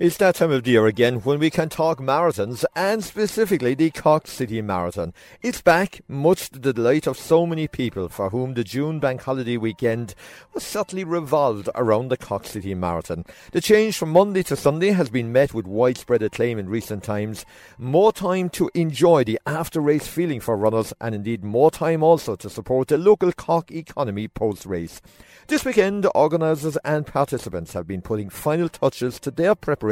It's that time of the year again when we can talk marathons and specifically the Cork City Marathon. It's back, much to the delight of so many people for whom the June bank holiday weekend was subtly revolved around the Cork City Marathon. The change from Monday to Sunday has been met with widespread acclaim in recent times. More time to enjoy the after race feeling for runners and indeed more time also to support the local Cork economy post race. This weekend, organisers and participants have been putting final touches to their preparations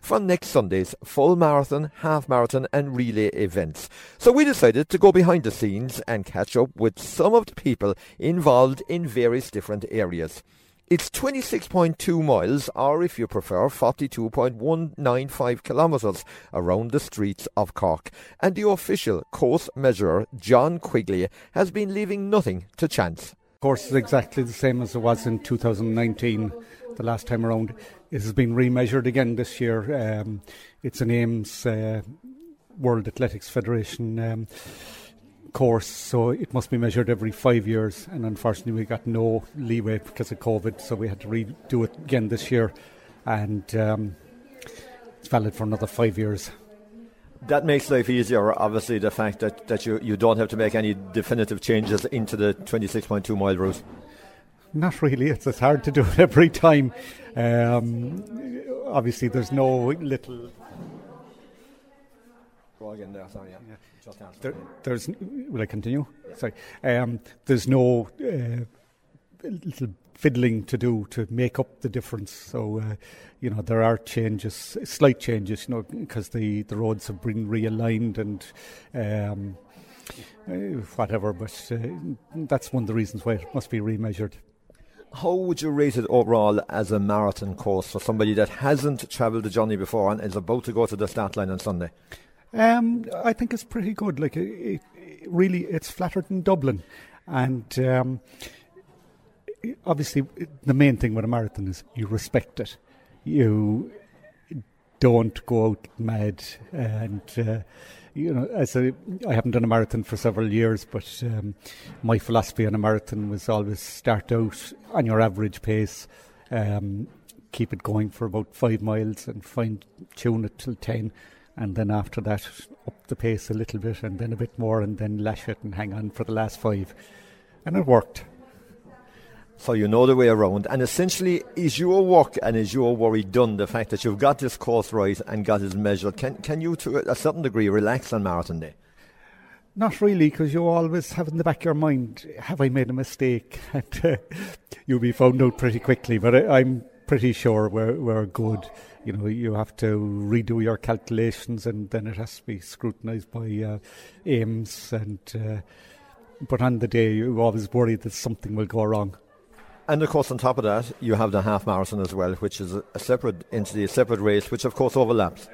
for next Sunday's full marathon, half marathon, and relay events. So we decided to go behind the scenes and catch up with some of the people involved in various different areas. It's 26.2 miles, or if you prefer, 42.195 kilometres around the streets of Cork. And the official course measurer, John Quigley, has been leaving nothing to chance course is exactly the same as it was in 2019, the last time around. It has been remeasured again this year. Um, it's an AIMS uh, World Athletics Federation um, course, so it must be measured every five years. And unfortunately, we got no leeway because of COVID, so we had to redo it again this year. And um, it's valid for another five years that makes life easier. Obviously, the fact that, that you, you don't have to make any definitive changes into the 26.2 mile route. Not really. It's, it's hard to do it every time. Um, obviously, there's no little. Go again there. Sorry. Yeah. yeah. There, there's. Will I continue? Sorry. Um, there's no uh, little fiddling to do to make up the difference. So, uh, you know, there are changes, slight changes, you know, because the, the roads have been realigned and um, uh, whatever, but uh, that's one of the reasons why it must be remeasured. How would you rate it overall as a marathon course for somebody that hasn't travelled the journey before and is about to go to the start line on Sunday? Um, I think it's pretty good. Like, it, it really, it's flatter than Dublin. And um, obviously the main thing with a marathon is you respect it. You don't go out mad and. Uh, you know, as a, I haven't done a marathon for several years, but um, my philosophy on a marathon was always start out on your average pace, um, keep it going for about five miles, and fine tune it till ten, and then after that up the pace a little bit, and then a bit more, and then lash it and hang on for the last five, and it worked so you know the way around. And essentially, is your work and is your worry done? The fact that you've got this course right and got it measured, can can you, to a certain degree, relax on marathon day? Not really, because you always have in the back of your mind, have I made a mistake? And uh, you'll be found out pretty quickly. But I, am pretty sure we're we're good. You know, you have to redo your calculations, and then it has to be scrutinised by uh, AIMS. And uh, but on the day, you always worry that something will go wrong. And of course, on top of that, you have the half marathon as well, which is a, separate entity, a separate race, which of course overlaps.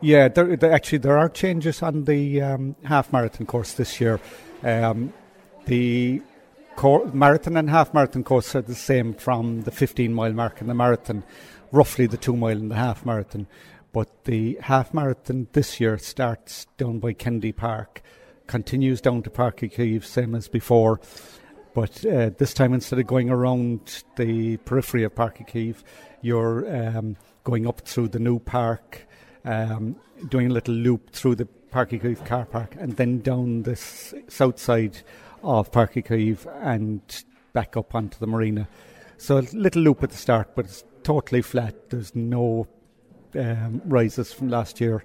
Yeah, there, there, actually there are changes on the um, half marathon course this year. Um, the cor- marathon and half marathon course are the same from the 15 mile mark in the marathon, roughly the two mile and the half marathon. But the half marathon this year starts down by Kennedy Park, continues down to Páirc Cave, same as before But uh, this time, instead of going around the periphery of Páirc Uí you're um, going up through the new park, um, doing a little loop through the Páirc Uí car park, and then down the south side of Páirc Uí and back up onto the marina. So a little loop at the start, but it's totally flat. There's no um, rises from last year.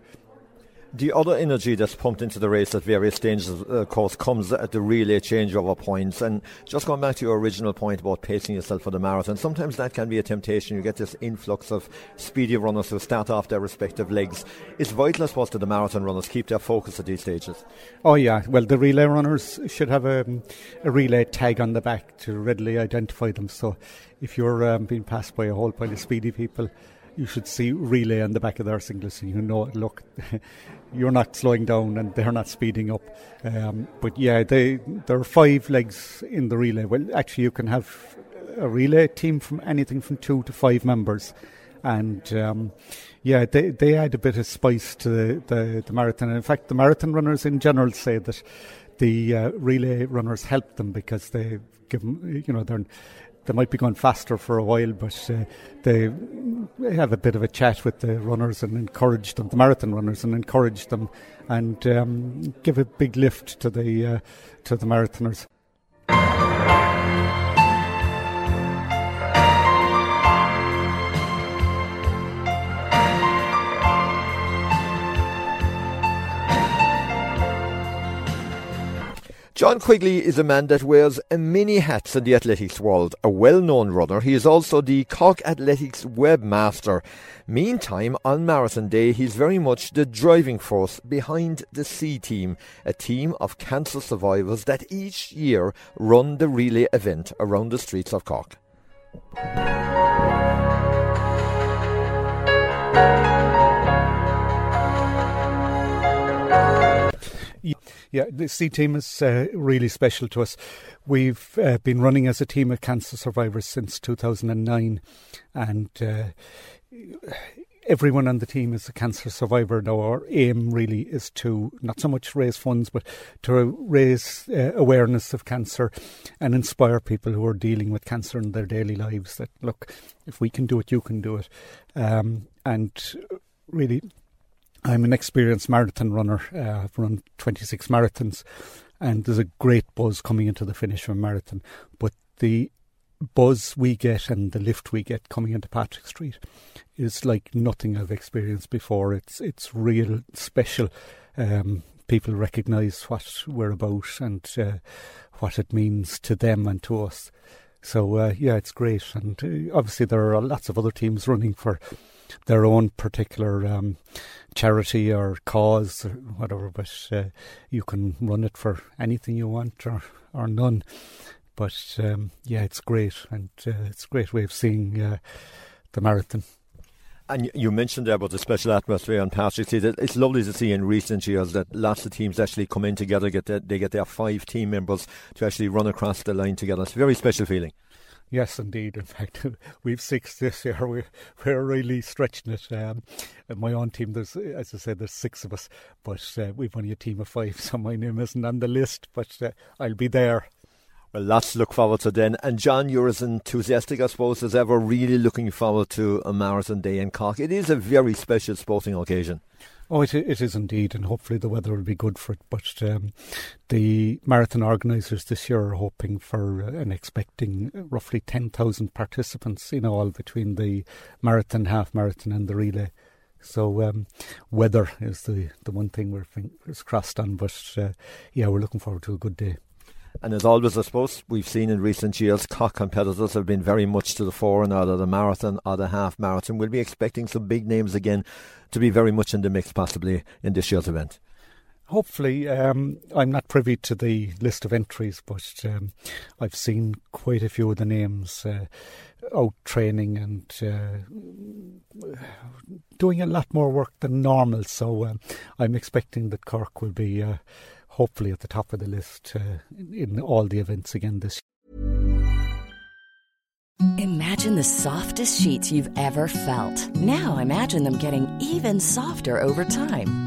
The other energy that's pumped into the race at various stages, of course, comes at the relay changeover points. And just going back to your original point about pacing yourself for the marathon, sometimes that can be a temptation. You get this influx of speedy runners who start off their respective legs. It's vital, I suppose, to the marathon runners keep their focus at these stages. Oh yeah, well the relay runners should have a, a relay tag on the back to readily identify them. So if you're um, being passed by a whole pile of speedy people, you should see relay on the back of their singlets and you know look you're not slowing down and they're not speeding up. Um, but yeah they there are five legs in the relay. Well actually you can have a relay team from anything from two to five members. And um, yeah they, they add a bit of spice to the, the, the marathon. In fact the marathon runners in general say that the uh, relay runners help them because they give them you know they're they might be going faster for a while, but uh, they have a bit of a chat with the runners and encourage them, the marathon runners, and encourage them, and um, give a big lift to the uh, to the marathoners. John Quigley is a man that wears many hats in the athletics world. A well known runner, he is also the Cork Athletics webmaster. Meantime, on Marathon Day, he's very much the driving force behind the C Team, a team of cancer survivors that each year run the relay event around the streets of Cork. Yeah, the C team is uh, really special to us. We've uh, been running as a team of cancer survivors since 2009, and uh, everyone on the team is a cancer survivor. Now, our aim really is to not so much raise funds, but to raise uh, awareness of cancer and inspire people who are dealing with cancer in their daily lives that, look, if we can do it, you can do it. Um, and really, I'm an experienced marathon runner. Uh, I've run 26 marathons, and there's a great buzz coming into the finish of a marathon. But the buzz we get and the lift we get coming into Patrick Street is like nothing I've experienced before. It's it's real special. Um, people recognise what we're about and uh, what it means to them and to us. So uh, yeah, it's great, and uh, obviously there are lots of other teams running for their own particular um, charity or cause or whatever, but uh, you can run it for anything you want or, or none. But um, yeah, it's great, and uh, it's a great way of seeing uh, the marathon. And you mentioned there about the special atmosphere on Patrick Street. It's lovely to see in recent years that lots of teams actually come in together. Get their, they get their five team members to actually run across the line together. It's a very special feeling. Yes, indeed. In fact, we've six this year. We're, we're really stretching it. Um, my own team, there's, as I said, there's six of us, but uh, we've only a team of five, so my name isn't on the list, but uh, I'll be there. Well, lots to look forward to then. And John, you're as enthusiastic, I suppose, as ever, really looking forward to a marathon day in Cork. It is a very special sporting occasion. Oh, it, it is indeed, and hopefully the weather will be good for it. But um, the marathon organisers this year are hoping for uh, and expecting roughly 10,000 participants in all between the marathon, half marathon, and the relay. So um, weather is the, the one thing we're fingers crossed on. But uh, yeah, we're looking forward to a good day. And as always, I suppose we've seen in recent years, Cork competitors have been very much to the fore in either the marathon or the half marathon. We'll be expecting some big names again to be very much in the mix, possibly in this year's event. Hopefully, um, I'm not privy to the list of entries, but um, I've seen quite a few of the names uh, out training and uh, doing a lot more work than normal. So um, I'm expecting that Cork will be. Uh, hopefully at the top of the list uh, in all the events again this year. Imagine the softest sheets you've ever felt. Now imagine them getting even softer over time.